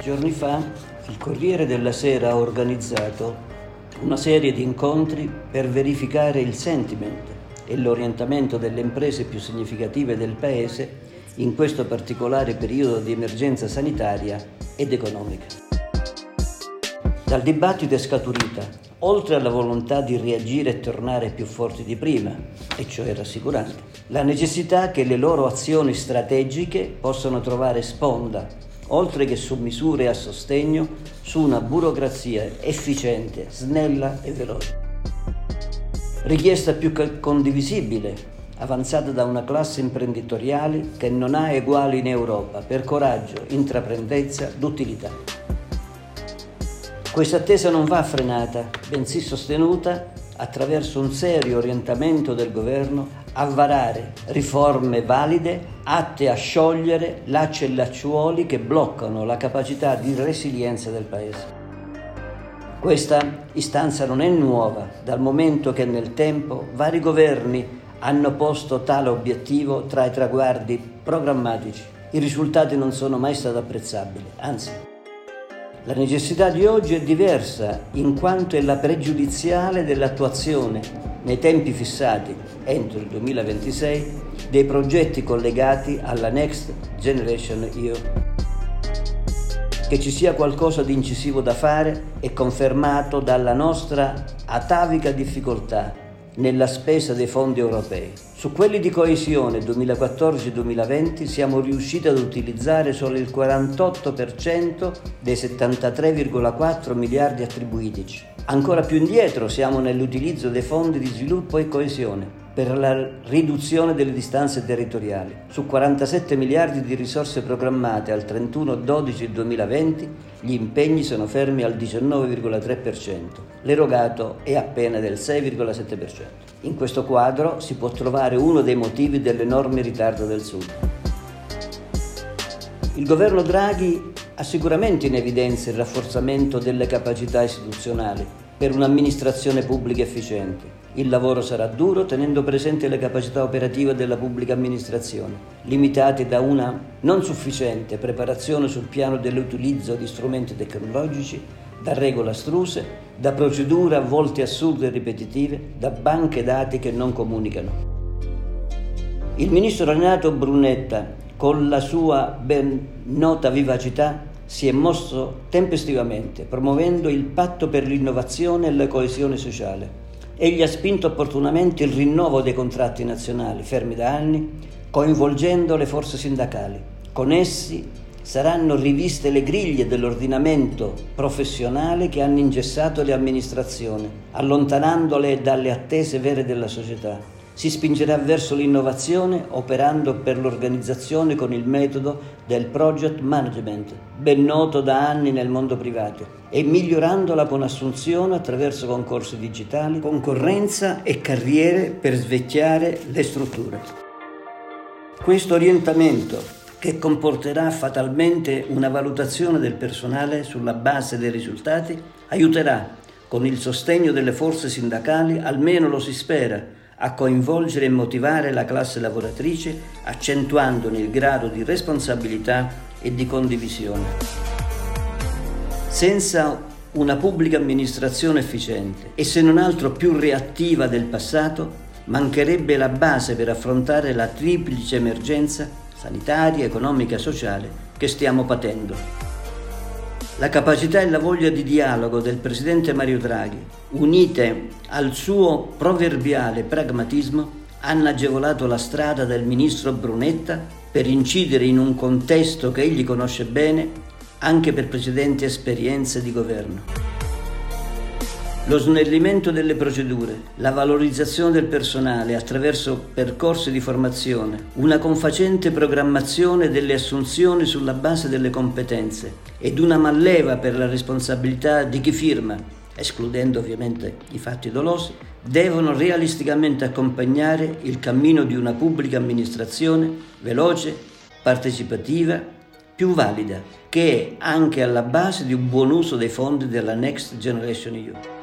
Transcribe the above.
Giorni fa il Corriere della Sera ha organizzato una serie di incontri per verificare il sentiment e l'orientamento delle imprese più significative del Paese in questo particolare periodo di emergenza sanitaria ed economica. Dal dibattito è scaturita, oltre alla volontà di reagire e tornare più forti di prima, e cioè rassicurante, la necessità che le loro azioni strategiche possano trovare sponda, oltre che su misure a sostegno, su una burocrazia efficiente, snella e veloce. Richiesta più che condivisibile, avanzata da una classe imprenditoriale che non ha eguali in Europa per coraggio, intraprendenza, d'utilità. Questa attesa non va frenata, bensì sostenuta attraverso un serio orientamento del governo a varare riforme valide atte a sciogliere lacci e lacciuoli che bloccano la capacità di resilienza del Paese. Questa istanza non è nuova, dal momento che nel tempo vari governi hanno posto tale obiettivo tra i traguardi programmatici. I risultati non sono mai stati apprezzabili, anzi. La necessità di oggi è diversa in quanto è la pregiudiziale dell'attuazione nei tempi fissati entro il 2026 dei progetti collegati alla Next Generation EU. Che ci sia qualcosa di incisivo da fare è confermato dalla nostra atavica difficoltà nella spesa dei fondi europei. Su quelli di coesione 2014-2020 siamo riusciti ad utilizzare solo il 48% dei 73,4 miliardi attribuitici. Ancora più indietro siamo nell'utilizzo dei fondi di sviluppo e coesione per la riduzione delle distanze territoriali. Su 47 miliardi di risorse programmate al 31-12-2020, gli impegni sono fermi al 19,3%. L'erogato è appena del 6,7%. In questo quadro si può trovare uno dei motivi dell'enorme ritardo del Sud. Il governo Draghi ha sicuramente in evidenza il rafforzamento delle capacità istituzionali per un'amministrazione pubblica efficiente il lavoro sarà duro tenendo presente le capacità operative della pubblica amministrazione, limitate da una non sufficiente preparazione sul piano dell'utilizzo di strumenti tecnologici, da regole astruse, da procedure a volte assurde e ripetitive, da banche dati che non comunicano. Il ministro Renato Brunetta, con la sua ben nota vivacità, si è mosso tempestivamente, promuovendo il patto per l'innovazione e la coesione sociale Egli ha spinto opportunamente il rinnovo dei contratti nazionali, fermi da anni, coinvolgendo le forze sindacali. Con essi saranno riviste le griglie dell'ordinamento professionale che hanno ingessato le amministrazioni, allontanandole dalle attese vere della società si spingerà verso l'innovazione operando per l'organizzazione con il metodo del project management, ben noto da anni nel mondo privato, e migliorando la buona assunzione attraverso concorsi digitali, concorrenza e carriere per svecchiare le strutture. Questo orientamento che comporterà fatalmente una valutazione del personale sulla base dei risultati, aiuterà, con il sostegno delle forze sindacali, almeno lo si spera, a coinvolgere e motivare la classe lavoratrice accentuandone il grado di responsabilità e di condivisione. Senza una pubblica amministrazione efficiente e se non altro più reattiva del passato, mancherebbe la base per affrontare la triplice emergenza sanitaria, economica e sociale che stiamo patendo. La capacità e la voglia di dialogo del presidente Mario Draghi, unite al suo proverbiale pragmatismo, hanno agevolato la strada del ministro Brunetta per incidere in un contesto che egli conosce bene anche per precedenti esperienze di governo. Lo snellimento delle procedure, la valorizzazione del personale attraverso percorsi di formazione, una confacente programmazione delle assunzioni sulla base delle competenze ed una malleva per la responsabilità di chi firma, escludendo ovviamente i fatti dolosi, devono realisticamente accompagnare il cammino di una pubblica amministrazione veloce, partecipativa, più valida, che è anche alla base di un buon uso dei fondi della Next Generation EU.